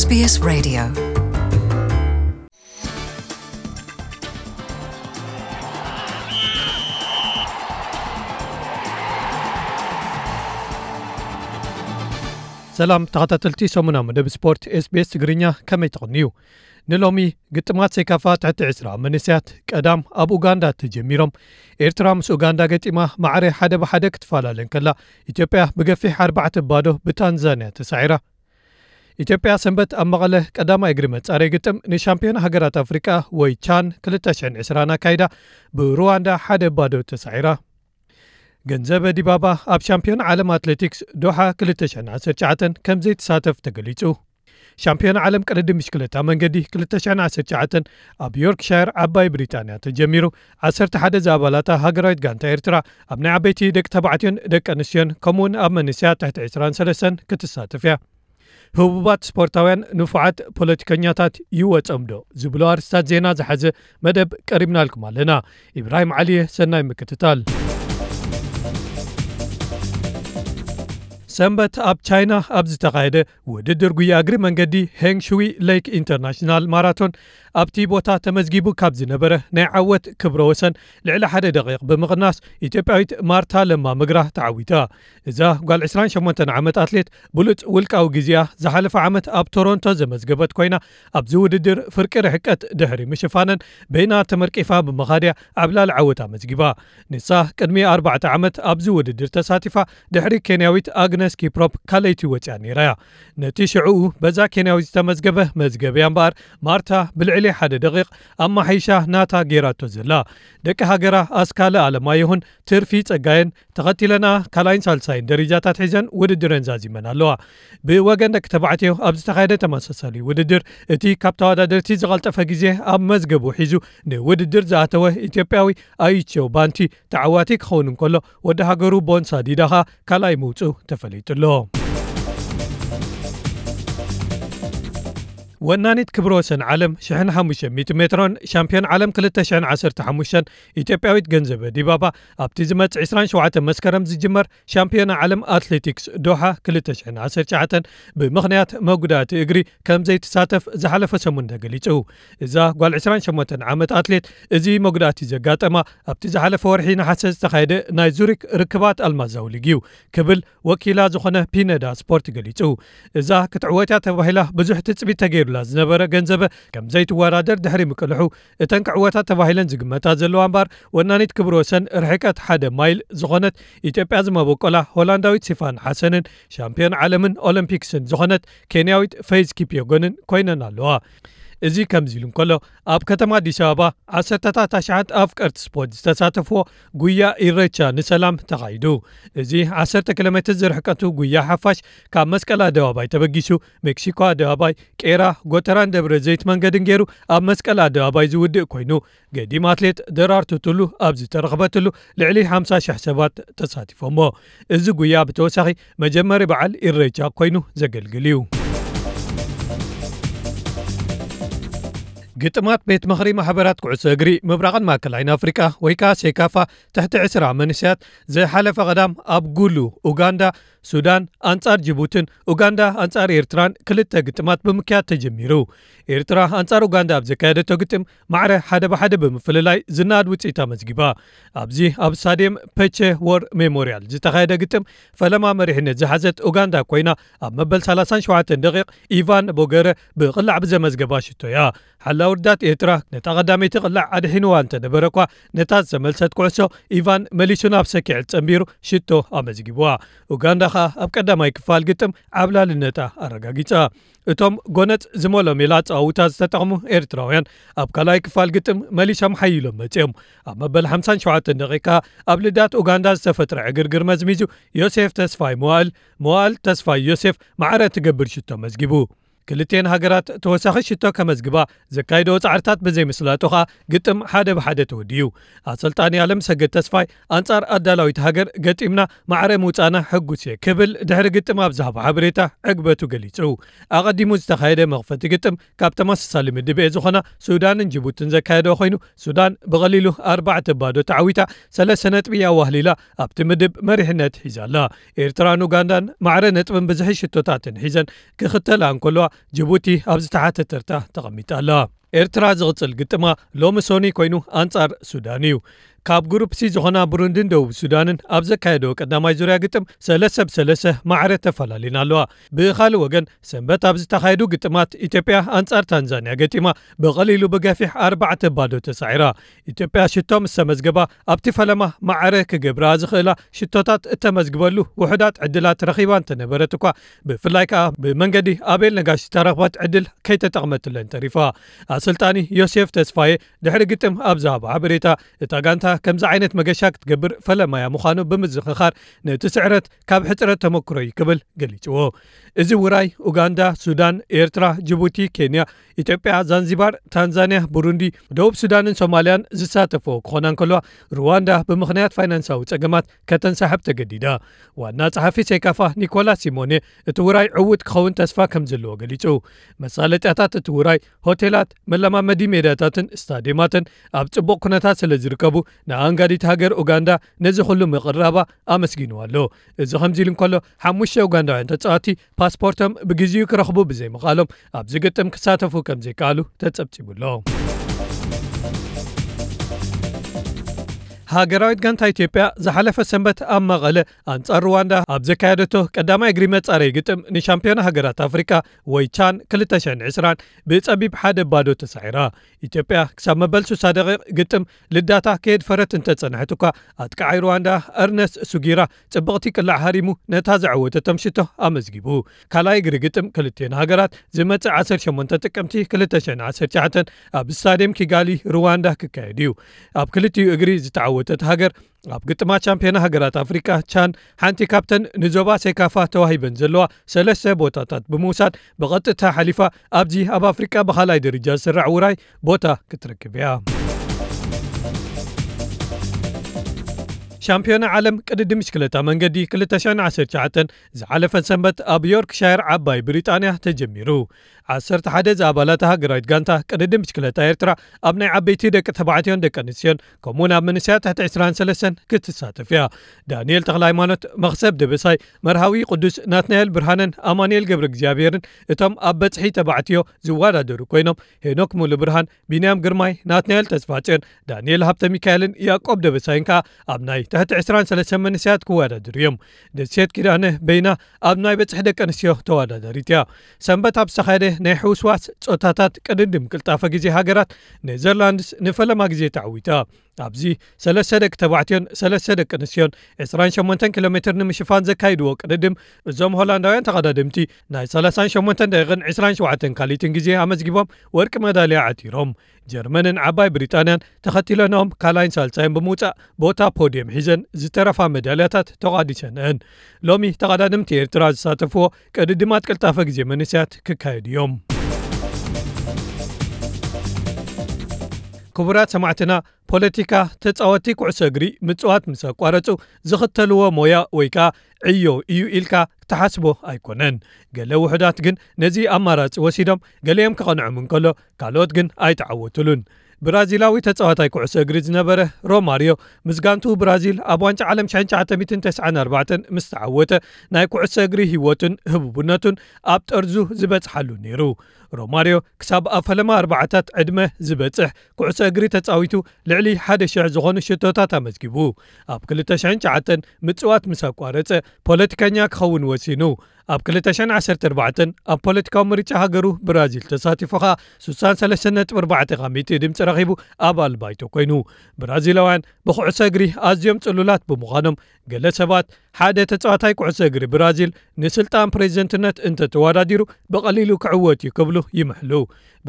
SBS Radio ሰላም ተኸታተልቲ ሰሙና መደብ ስፖርት ስቤስ ትግርኛ ከመይ ተቕንዩ ንሎሚ ግጥማት ሰይካፋ ትሕቲ 20 መንስያት ቀዳም ኣብ ኡጋንዳ ተጀሚሮም ኤርትራ ምስ ኡጋንዳ ገጢማ ማዕረ ሓደ ብሓደ ክትፈላለን ከላ ኢትዮጵያ ብገፊሕ 4 ባዶ ብታንዛንያ ተሳዒራ ኢትዮጵያ ሰንበት ኣብ መቐለ ቀዳማ እግሪ መጻረይ ግጥም ንሻምፒዮን ሃገራት ኣፍሪቃ ወይ ቻን 220 ኣካይዳ ብሩዋንዳ ሓደ ባዶ ተሳዒራ። ገንዘበ ዲባባ ኣብ ሻምፒዮን ዓለም ኣትሌቲክስ ዶሓ 219 ከም ዘይተሳተፍ ተገሊጹ። ሻምፒዮን ዓለም ቀለዲ ምሽክለታ መንገዲ 219 ኣብ ዮርክሻየር ዓባይ ብሪጣንያ ተጀሚሩ። 11 ዝኣባላታ ሃገራዊት ጋንታ ኤርትራ ኣብ ናይ ዓበይቲ ደቂ ተባዕትዮን ደቂ ኣንስትዮን ከምኡውን ኣብ መንስያ ትሕቲ 23 ክትሳተፍ እያ ህቡባት ስፖርታውያን ንፉዓት ፖለቲከኛታት ይወፀም ዶ ዝብሎ ኣርስታት ዜና ዝሓዘ መደብ ቀሪብናልኩም ኣለና። ኢብራሂም ዓልየ ሰናይ ምክትታል ሰንበት ኣብ ቻይና ኣብ ዝተኻየደ ውድድር ጉያ እግሪ መንገዲ ሄንግሽዊ ሌክ ኢንተርናሽናል ማራቶን ኣብቲ ቦታ ተመዝጊቡ ካብ ዝነበረ ናይ ዓወት ክብረ ወሰን ልዕሊ ሓደ ደቂቕ ብምቕናስ ኢትዮጵያዊት ማርታ ለማ ምግራህ ተዓዊታ እዛ ጓል 28 ዓመት ኣትሌት ብሉፅ ውልቃዊ ግዜኣ ዝሓለፈ ዓመት ኣብ ቶሮንቶ ዘመዝገበት ኮይና ኣብዚ ውድድር ፍርቂ ርሕቀት ድሕሪ ምሽፋነን በይና ተመርቂፋ ብምኻድያ ኣብ ላል ዓወት ኣመዝጊባ ንሳ ቅድሚ 4 ዓመት ኣብዚ ውድድር ተሳቲፋ ድሕሪ ኬንያዊት ኣግነስ ኪፕሮፕ ካለይቲ ወፅያ ነይራ እያ ነቲ ሽዑኡ በዛ ኬንያዊት ዝተመዝገበ መዝገበያ እምበኣር ማርታ ብልዕሊ ሓደ ደቂቕ ኣማሓይሻ ናታ ገይራቶ ዘላ። ደቂ ሃገራ ኣስካለ ኣለማየሁን ትርፊ ጸጋየን ተኸቲለና ካልኣይን ሳልሳይን ደረጃታት ሒዘን ውድድረን ዛዚመን ኣለዋ። ብወገን ደቂ ተባዕትዮ ኣብ ዝተኻየደ ተመሳሳሊ ውድድር እቲ ካብ ተወዳደርቲ ዝቐልጠፈ ግዜ ኣብ መዝገቡ ሒዙ ንውድድር ዝኣተወ ኢትዮጵያዊ ኣይቸው ባንቲ ተዓዋቲ ክኸውን እንከሎ ወዲ ሃገሩ ቦንሳ ዲዳኻ ካልኣይ ምውፁእ ኣሎ. ወናኒት ክብረ ወሰን ዓለም 1500 ሜትሮን ሻምፒዮን ዓለም 215 ኢትዮጵያዊት ገንዘበ ዲባባ ኣብቲ ዝመጽእ 27 መስከረም ዝጅመር ሻምፒዮና ዓለም ኣትሌቲክስ ዶሓ 219 ብምኽንያት መጉዳእቲ እግሪ ከም ዘይትሳተፍ ዝሓለፈ ሰሙን ተገሊጹ እዛ ጓል 28 ዓመት ኣትሌት እዚ መጉዳእቲ ዘጋጠማ ኣብቲ ዝሓለፈ ወርሒ ናሓሰ ዝተኻየደ ናይ ዙሪክ ርክባት ኣልማዛዊ ልግ እዩ ክብል ወኪላ ዝኾነ ፒነዳ ስፖርት ገሊጹ እዛ ክትዕወትያ ተባሂላ ብዙሕ ትፅቢት ተገይሩ ላ ዝነበረ ገንዘበ ከም ዘይትወዳደር ድሕሪ ምቅልሑ እተን ክዕወታት ተባሂለን ዝግመታ ዘለዋ እምበር ወናኒት ክብሪ ወሰን ርሕቀት ሓደ ማይል ዝኾነት ኢትዮጵያ ዝመበቆላ ሆላንዳዊት ሲፋን ሓሰንን ሻምፒዮን ዓለምን ኦሎምፒክስን ዝኾነት ኬንያዊት ፌዝ ኪፕዮጎንን ኮይነን ኣለዋ እዚ ከምዚ ኢሉ እንከሎ ኣብ ከተማ ኣዲስ ኣበባ ዓሰርተታት ኣሽዓት ኣፍቀርቲ ስፖርት ዝተሳተፍዎ ጉያ ኢሬቻ ንሰላም ተኻይዱ። እዚ 1 ኪሎ ሜትር ዝርሕቀቱ ጉያ ሓፋሽ ካብ መስቀል ኣደባባይ ተበጊሱ ሜክሲኮ ኣደባባይ ቄራ ጎተራን ደብረ ዘይት መንገድን ገይሩ ኣብ መስቀል ኣደባባይ ዝውድእ ኮይኑ ገዲም ኣትሌት ደራርቱ ቱሉ ኣብ ዝተረኽበትሉ ልዕሊ 50,000 ሰባት ተሳቲፎሞ እዚ ጉያ ብተወሳኺ መጀመሪ በዓል ኢሬቻ ኮይኑ ዘገልግል እዩ ግጥማት ቤት ምኽሪ ማሕበራት ኩዕሶ እግሪ ምብራቕን ማእከላይን ኣፍሪቃ ወይ ከዓ ሴካፋ ትሕቲ 20 መንስያት ዝሓለፈ ቀዳም ኣብ ጉሉ ኡጋንዳ ሱዳን ኣንጻር ጅቡትን ኡጋንዳ ኣንጻር ኤርትራን ክልተ ግጥማት ብምክያድ ተጀሚሩ። ኤርትራ ኣንጻር ኡጋንዳ ኣብ ዘካየደቶ ግጥም ማዕረ ሓደ ብሓደ ብምፍልላይ ዝናድ ውፅኢታ መዝጊባ ኣብዚ ኣብ ስታድየም ፐቸ War Memorial ዝተኻየደ ግጥም ፈለማ መሪሕነት ዝሓዘት ኡጋንዳ ኮይና ኣብ መበል 37 ደቂቕ ኢቫን ቦገረ ብቕላዕ ብዘመዝገባ ሽቶ እያ ሓላ ውርዳት ኤርትራ ነታ ቀዳመይቲ ቅላዕ ኣድሒንዋ እንተነበረ እኳ ነታ ዝተመልሰት ኩዕሶ ኢቫን መሊሱ ናብ ሰኪዕት ጸንቢሩ ሽቶ ኣመዝጊብዋ። ኡጋንዳ ከዓ ኣብ ቀዳማይ ክፋል ግጥም ዓብላልነታ ኣረጋጊጻ እቶም ጎነፅ ዝመሎ ሜላ ፀዋውታ ዝተጠቕሙ ኤርትራውያን ኣብ ካልኣይ ክፋል ግጥም መሊሶም ሓይሎም መፅኦም ኣብ መበል 57 ደቂቃ ኣብ ልዳት ኡጋንዳ ዝተፈጥረ ዕግርግር መዝሚዙ ዮሴፍ ተስፋይ መዋእል መዋእል ተስፋይ ዮሴፍ ማዕረ ትገብር ሽቶ መዝጊቡ ክልቴን ሃገራት ተወሳኺ ሽቶ ከመዝግባ ዘካይዶ ፃዕርታት ብዘይምስላጡ ኸኣ ግጥም ሓደ ብሓደ ተወድዩ ኣሰልጣኒ ኣለም ሰገድ ተስፋይ ኣንጻር ኣዳላዊት ሃገር ገጢምና ማዕረ ምውፃና ሕጉስ እየ ክብል ድሕሪ ግጥም ኣብ ዝሃቦ ሓበሬታ ዕግበቱ ገሊጹ ኣቐዲሙ ዝተኻየደ መኽፈቲ ግጥም ካብ ተመሳሳሊ ምድብ እየ ዝኾና ሱዳንን ጅቡትን ዘካየደ ኮይኑ ሱዳን ብቐሊሉ ኣርባዕተ ባዶ ተዓዊታ ሰለስተ ነጥቢ ኣዋህሊላ ኣብቲ ምድብ መሪሕነት ሒዛ ኣላ ኤርትራን ኡጋንዳን ማዕረ ነጥብን ብዝሒ ሽቶታትን ሒዘን ክኽተላ እንከለዋ ጅቡቲ ኣብ ዝተሓተ ተርታ ተቐሚጣ ኣለ ኤርትራ ዝቕፅል ግጥማ ሎሚ ሶኒ ኮይኑ ኣንጻር ሱዳን እዩ ካብ ጉሩፕሲ ዝኾና ብሩንድን ደቡብ ሱዳንን ኣብ ዘካየዶ ቀዳማይ ዙርያ ግጥም ሰለሰብ ሰለሰ ማዕረ ተፈላለዩና ኣለዋ ብኻልእ ወገን ሰንበት ኣብ ዝተኻየዱ ግጥማት ኢትዮጵያ ኣንጻር ታንዛንያ ገጢማ ብቐሊሉ ብገፊሕ ኣርባዕተ ባዶ ተሳዒራ ኢትዮጵያ ሽቶ ምስ ተመዝገባ ኣብቲ ፈለማ ማዕረ ክገብራ ዝኽእላ ሽቶታት እተመዝግበሉ ውሕዳት ዕድላት ረኺባ እንተነበረት እኳ ብፍላይ ከዓ ብመንገዲ ኣቤል ነጋሽ ተረኽባት ዕድል ከይተጠቕመትለን ተሪፋ ኣሰልጣኒ ዮሴፍ ተስፋየ ድሕሪ ግጥም ኣብ ዝሃቦ ሓበሬታ እታ ጋንታ ከምዚ ዓይነት መገሻ ክትገብር ፈለማያ ምዃኑ ብምዝኽኻር ነቲ ስዕረት ካብ ሕፅረት ተመክሮ እዩ ክብል ገሊፅዎ። እዚ ውራይ ኡጋንዳ ሱዳን ኤርትራ ጅቡቲ ኬንያ ኢትዮጵያ ዛንዚባር ታንዛንያ ቡሩንዲ ደቡብ ሱዳንን ሶማልያን ዝሳተፎ ክኾና እንከልዋ ሩዋንዳ ብምኽንያት ፋይናንሳዊ ፀገማት ከተንሳሕብ ተገዲዳ። ዋና ፀሓፊ ሴካፋ ኒኮላስ ሲሞኔ እቲ ውራይ ዕውት ክኸውን ተስፋ ከም ዘለዎ ገሊጹ። መሳለጥያታት እቲ ውራይ ሆቴላት መለማመዲ ሜዳታትን ስታድማትን ኣብ ጽቡቕ ኩነታት ስለ ዝርከቡ ንኣንጋዲት ሃገር ኡጋንዳ ነዚ ኩሉ ምቕራባ ኣመስጊንዎ ኣሎ። እዚ ከምዚ ኢሉ እንከሎ ሓሙሽተ ኡጋንዳውያን ተፃዋቲ ፓስፖርቶም ብግዜኡ ክረኽቡ ብዘይምኻሎም ኣብ ዝግጥም ክሳተፉ ከም ዘይከኣሉ ተጸብፂቡሎ ሃገራዊት ጋንታ ኢትዮጵያ ዝሓለፈ ሰንበት ኣብ መቐለ ኣንጻር ሩዋንዳ ኣብ ዘካየደቶ ቀዳማይ እግሪ መጻረይ ግጥም ንሻምፒዮና ሃገራት ኣፍሪካ ወይ ቻን 220 ብጸቢብ ሓደ ባዶ ተሳዒራ። ኢትዮጵያ ክሳብ መበል 60 ደቂቕ ግጥም ልዳታ ከየድ ፈረት እንተጸንሐት እኳ ኣጥቃዓይ ሩዋንዳ ኣርነስ ሱጊራ ጽብቕቲ ቅላዕ ሃሪሙ ነታ ዘዕወተ ተምሽቶ ኣመዝጊቡ። ካልኣይ እግሪ ግጥም ክልትዮን ሃገራት ዝመጽእ 18 ጥቅምቲ 219 ኣብ ስታድየም ኪጋሊ ሩዋንዳ ክካየድ እዩ። ኣብ ክልቲኡ እግሪ ዝተዓወ ወተት ሃገር ኣብ ግጥማ ቻምፒዮና ሃገራት ኣፍሪካ ቻን ሓንቲ ካብተን ንዞባ ሴካፋ ተዋሂበን ዘለዋ ሰለስተ ቦታታት ብምውሳድ ብቐጥታ ሓሊፋ ኣብዚ ኣብ ኣፍሪቃ ብኻልኣይ ደረጃ ዝስራዕ ውራይ ቦታ ክትርክብ እያ ሻምፒዮና ዓለም ቅድዲ ምሽክለታ መንገዲ 219 ዝሓለፈን ሰንበት ኣብ ዮርክሻየር ዓባይ ብሪጣንያ ተጀሚሩ 11 ዝኣባላት ሃገራዊት ጋንታ ቅድዲ ምሽክለታ ኤርትራ ኣብ ናይ ዓበይቲ ደቂ ተባዕትዮን ደቂ ኣንስትዮን ከምኡውን ኣብ መንስያት ትሕቲ 23 ክትሳተፍ እያ ዳንኤል ተክሊ ሃይማኖት መክሰብ ደበሳይ መርሃዊ ቅዱስ ናትናኤል ብርሃንን ኣማንኤል ገብረ እግዚኣብሔርን እቶም ኣብ በፅሒ ተባዕትዮ ዝወዳደሩ ኮይኖም ሄኖክ ሙሉ ብርሃን ቢንያም ግርማይ ናትናኤል ተስፋፅዮን ዳንኤል ሃብተ ሚካኤልን ያቆብ ደበሳይን ከዓ ኣብ ናይ ትሕቲ 23 መንስያት ክወዳድሩ እዮም። ደሴት ኪዳነ በይና ኣብ ናይ በፅሒ ደቂ ኣንስትዮ ተወዳዳሪት እያ። ሰንበት ኣብ ዝተኻየደ ናይ ሕውስዋስ ፆታታት ቅድድም ቅልጣፈ ግዜ ሃገራት ኔዘርላንድስ ንፈለማ ግዜ ተዓዊታ ኣብዚ ሰለስተ ደቂ ተባዕትዮን ሰለስተ ደቂ ኣንስትዮን 28 ኪሎ ሜትር ንምሽፋን ዘካይድዎ ቅድድም እዞም ሆላንዳውያን ተቐዳድምቲ ናይ 38 ደቂቕን 27 ካሊትን ግዜ ኣመዝጊቦም ወርቂ መዳልያ ዓቲሮም ጀርመንን ዓባይ ብሪጣንያን ተኸቲለኖም ካልይን ሳልሳይን ብምውፃእ ቦታ ፖድየም ሒዘን ዝተረፋ መዳልያታት ተቓዲሰንአን ሎሚ ተቐዳድምቲ ኤርትራ ዝሳተፍዎ ቅድድማት ቅልጣፈ ግዜ መንስያት ክካየድ እዮም ክቡራት ሰማዕትና ፖለቲካ ተፃወቲ ኩዕሶ እግሪ ምፅዋት ምስ ኣቋረፁ ዝኽተልዎ ሞያ ወይ ከዓ ዕዮ እዩ ኢልካ ተሓስቦ ኣይኮነን ገለ ውሕዳት ግን ነዚ ኣማራፂ ወሲዶም ገሌዮም ክቐንዖም እንከሎ ካልኦት ግን ኣይተዓወትሉን ብራዚላዊ ተፃዋታይ ኩዕሶ እግሪ ዝነበረ ሮማርዮ ምስጋንቱ ብራዚል ኣብ ዋንጫ ዓለም 1994 ምስ ተዓወተ ናይ ኩዕሶ እግሪ ህይወቱን ህቡብነቱን ኣብ ጠርዙ ዝበፅሓሉ ነይሩ። ሮማርዮ ክሳብ ኣብ ፈለማ ኣርባዕታት ዕድመ ዝበፅሕ ኩዕሶ እግሪ ተፃዊቱ ልዕሊ 1,000 ዝኾኑ ሽቶታት ኣመዝጊቡ። ኣብ 209 ምፅዋት ምስ ኣቋረፀ ፖለቲከኛ ክኸውን ወሲኑ ኣብ 214 ኣብ ፖለቲካዊ ምርጫ ሃገሩ ብራዚል ተሳቲፉ ኸ 63.4 ድምፂ ረኺቡ ኣባል ባይቶ ኮይኑ ብራዚላውያን ብኩዕሶ እግሪ ኣዝዮም ጽሉላት ብምዃኖም ገለ ሰባት ሓደ ተፃዋታይ ኩዕሶ እግሪ ብራዚል ንስልጣን ፕሬዚደንትነት እንተተወዳዲሩ ብቐሊሉ ክዕወት እዩ ክብሉ ይምሕሉ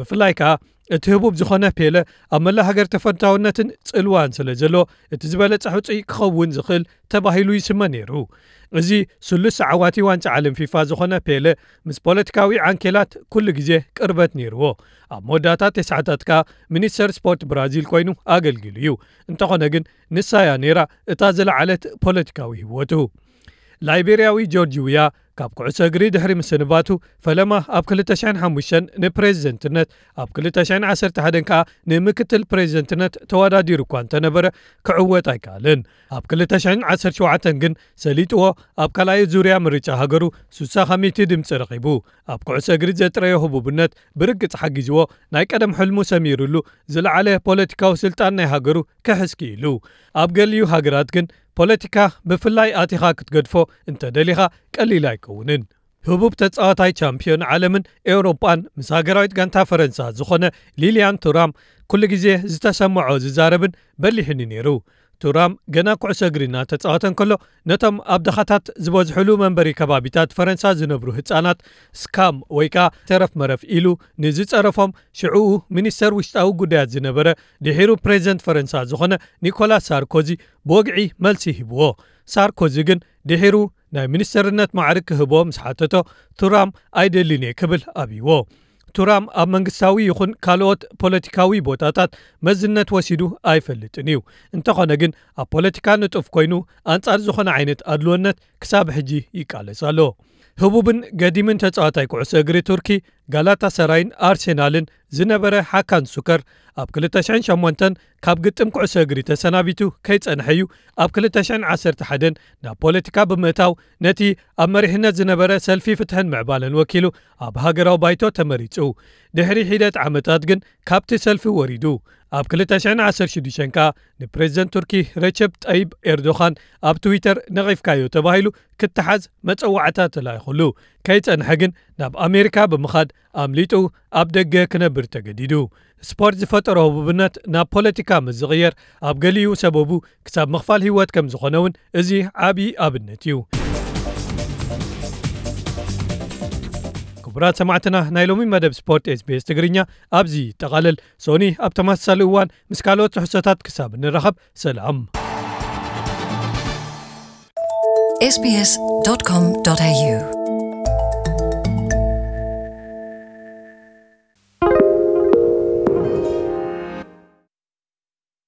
ብፍላይ ከዓ እቲ ህቡብ ዝኾነ ፔለ ኣብ መላ ሃገር ተፈታውነትን ጽልዋን ስለ ዘሎ እቲ ዝበለፀ ሕፁይ ክኸውን ዝኽእል ተባሂሉ ይስመ ነይሩ እዚ ስሉስ ዓዋቲ ዋንጫ ዓለም ፊፋ ዝኾነ ፔለ ምስ ፖለቲካዊ ዓንኬላት ኩሉ ግዜ ቅርበት ነይርዎ ኣብ መወዳእታ ተስዓታት ከ ሚኒስተር ስፖርት ብራዚል ኮይኑ ኣገልጊሉ እዩ እንተኾነ ግን ንሳያ ነይራ እታ ዘለዓለት ፖለቲካዊ ህወቱ ላይቤርያዊ ጆርጅ ውያ ካብ ኩዕሶ እግሪ ድሕሪ ምስንባቱ ፈለማ ኣብ 205 ንፕሬዚደንትነት ኣብ 211 ከዓ ንምክትል ፕሬዚደንትነት ተወዳዲሩ እኳ እንተነበረ ክዕወጥ ኣይከኣልን ኣብ 217 ግን ሰሊጥዎ ኣብ ካልኣይ ዙርያ ምርጫ ሃገሩ 60 ከሚቲ ድምፂ ረኺቡ ኣብ ኩዕሶ እግሪ ዘጥረዮ ህቡብነት ብርግፅ ሓጊዝዎ ናይ ቀደም ሕልሙ ሰሚሩሉ ዝለዓለ ፖለቲካዊ ስልጣን ናይ ሃገሩ ከሕስኪ ኢሉ ኣብ ገሊዩ ሃገራት ግን ፖለቲካ ብፍላይ ኣቲኻ ክትገድፎ እንተደሊኻ ቀሊል ኣይከውንን። ህቡብ ተፃዋታይ ቻምፒዮን ዓለምን ኤውሮጳን ምስ ሃገራዊት ጋንታ ፈረንሳ ዝኾነ ሊልያን ቱራም ኩሉ ግዜ ዝተሰምዖ ዝዛረብን በሊሕኒ ነይሩ ቱራም ገና ኩዕሶ እግሪና ተፃወተ ከሎ ነቶም ኣብ ደኻታት ዝበዝሕሉ መንበሪ ከባቢታት ፈረንሳ ዝነብሩ ህፃናት ስካም ወይ ከዓ ተረፍ መረፍ ኢሉ ንዝፀረፎም ሽዑኡ ሚኒስተር ውሽጣዊ ጉዳያት ዝነበረ ድሒሩ ፕሬዚደንት ፈረንሳ ዝኾነ ኒኮላስ ሳርኮዚ ብወግዒ መልሲ ሂብዎ። ሳርኮዚ ግን ድሒሩ ናይ ሚኒስተርነት ማዕርግ ክህቦ ምስ ሓተቶ ቱራም ኣይደሊን እየ ክብል ኣብይዎ ቱራም ኣብ መንግስታዊ ይኹን ካልኦት ፖለቲካዊ ቦታታት መዝነት ወሲዱ ኣይፈልጥን እዩ። እንተኾነ ግን ኣብ ፖለቲካ ንጡፍ ኮይኑ ኣንጻር ዝኾነ ዓይነት ኣድልወነት ክሳብ ሕጂ ይቃለጽ ኣሎ ህቡብን ገዲምን ተጻዋታይ ኩዕሶ እግሪ ቱርኪ ጋላታ ሰራይን ኣርሴናልን ዝነበረ ሓካን ሱከር ኣብ 208 ካብ ግጥም ኩዕሶ እግሪ ተሰናቢቱ ከይጸንሐዩ ኣብ 211 ናብ ፖለቲካ ብምእታው ነቲ ኣብ መሪሕነት ዝነበረ ሰልፊ ፍትሕን ምዕባለን ወኪሉ ኣብ ሃገራዊ ባይቶ ተመሪጹ። ድሕሪ ሒደት ዓመታት ግን ካብቲ ሰልፊ ወሪዱ ኣብ 216 ከ ንፕሬዚደንት ቱርኪ ረቸብ ጠይብ ኤርዶኻን ኣብ ትዊተር ነቒፍካዮ ተባሂሉ ክትሓዝ መፀዋዕታ ተላይኹሉ ከይጸንሐ ግን ናብ ኣሜሪካ ብምኻድ ኣምሊጡ ኣብ ደገ ክነብር ተገዲዱ። ስፖርት ዝፈጠሮ ህቡብነት ናብ ፖለቲካ ምስ ዝቕየር ኣብ ገሊኡ ሰበቡ ክሳብ ምኽፋል ህይወት ከም ዝኾነ እውን እዚ ዓብዪ ኣብነት እዩ ክቡራት ሰማዕትና ናይ ሎሚ መደብ ስፖርት SBS ትግርኛ ኣብዚ ጠቓልል ሶኒ ኣብ ተመሳሳሊ እዋን ምስ ካልኦት ትሕሶታት ክሳብ ንረኸብ። ሰላም። sbs.com.au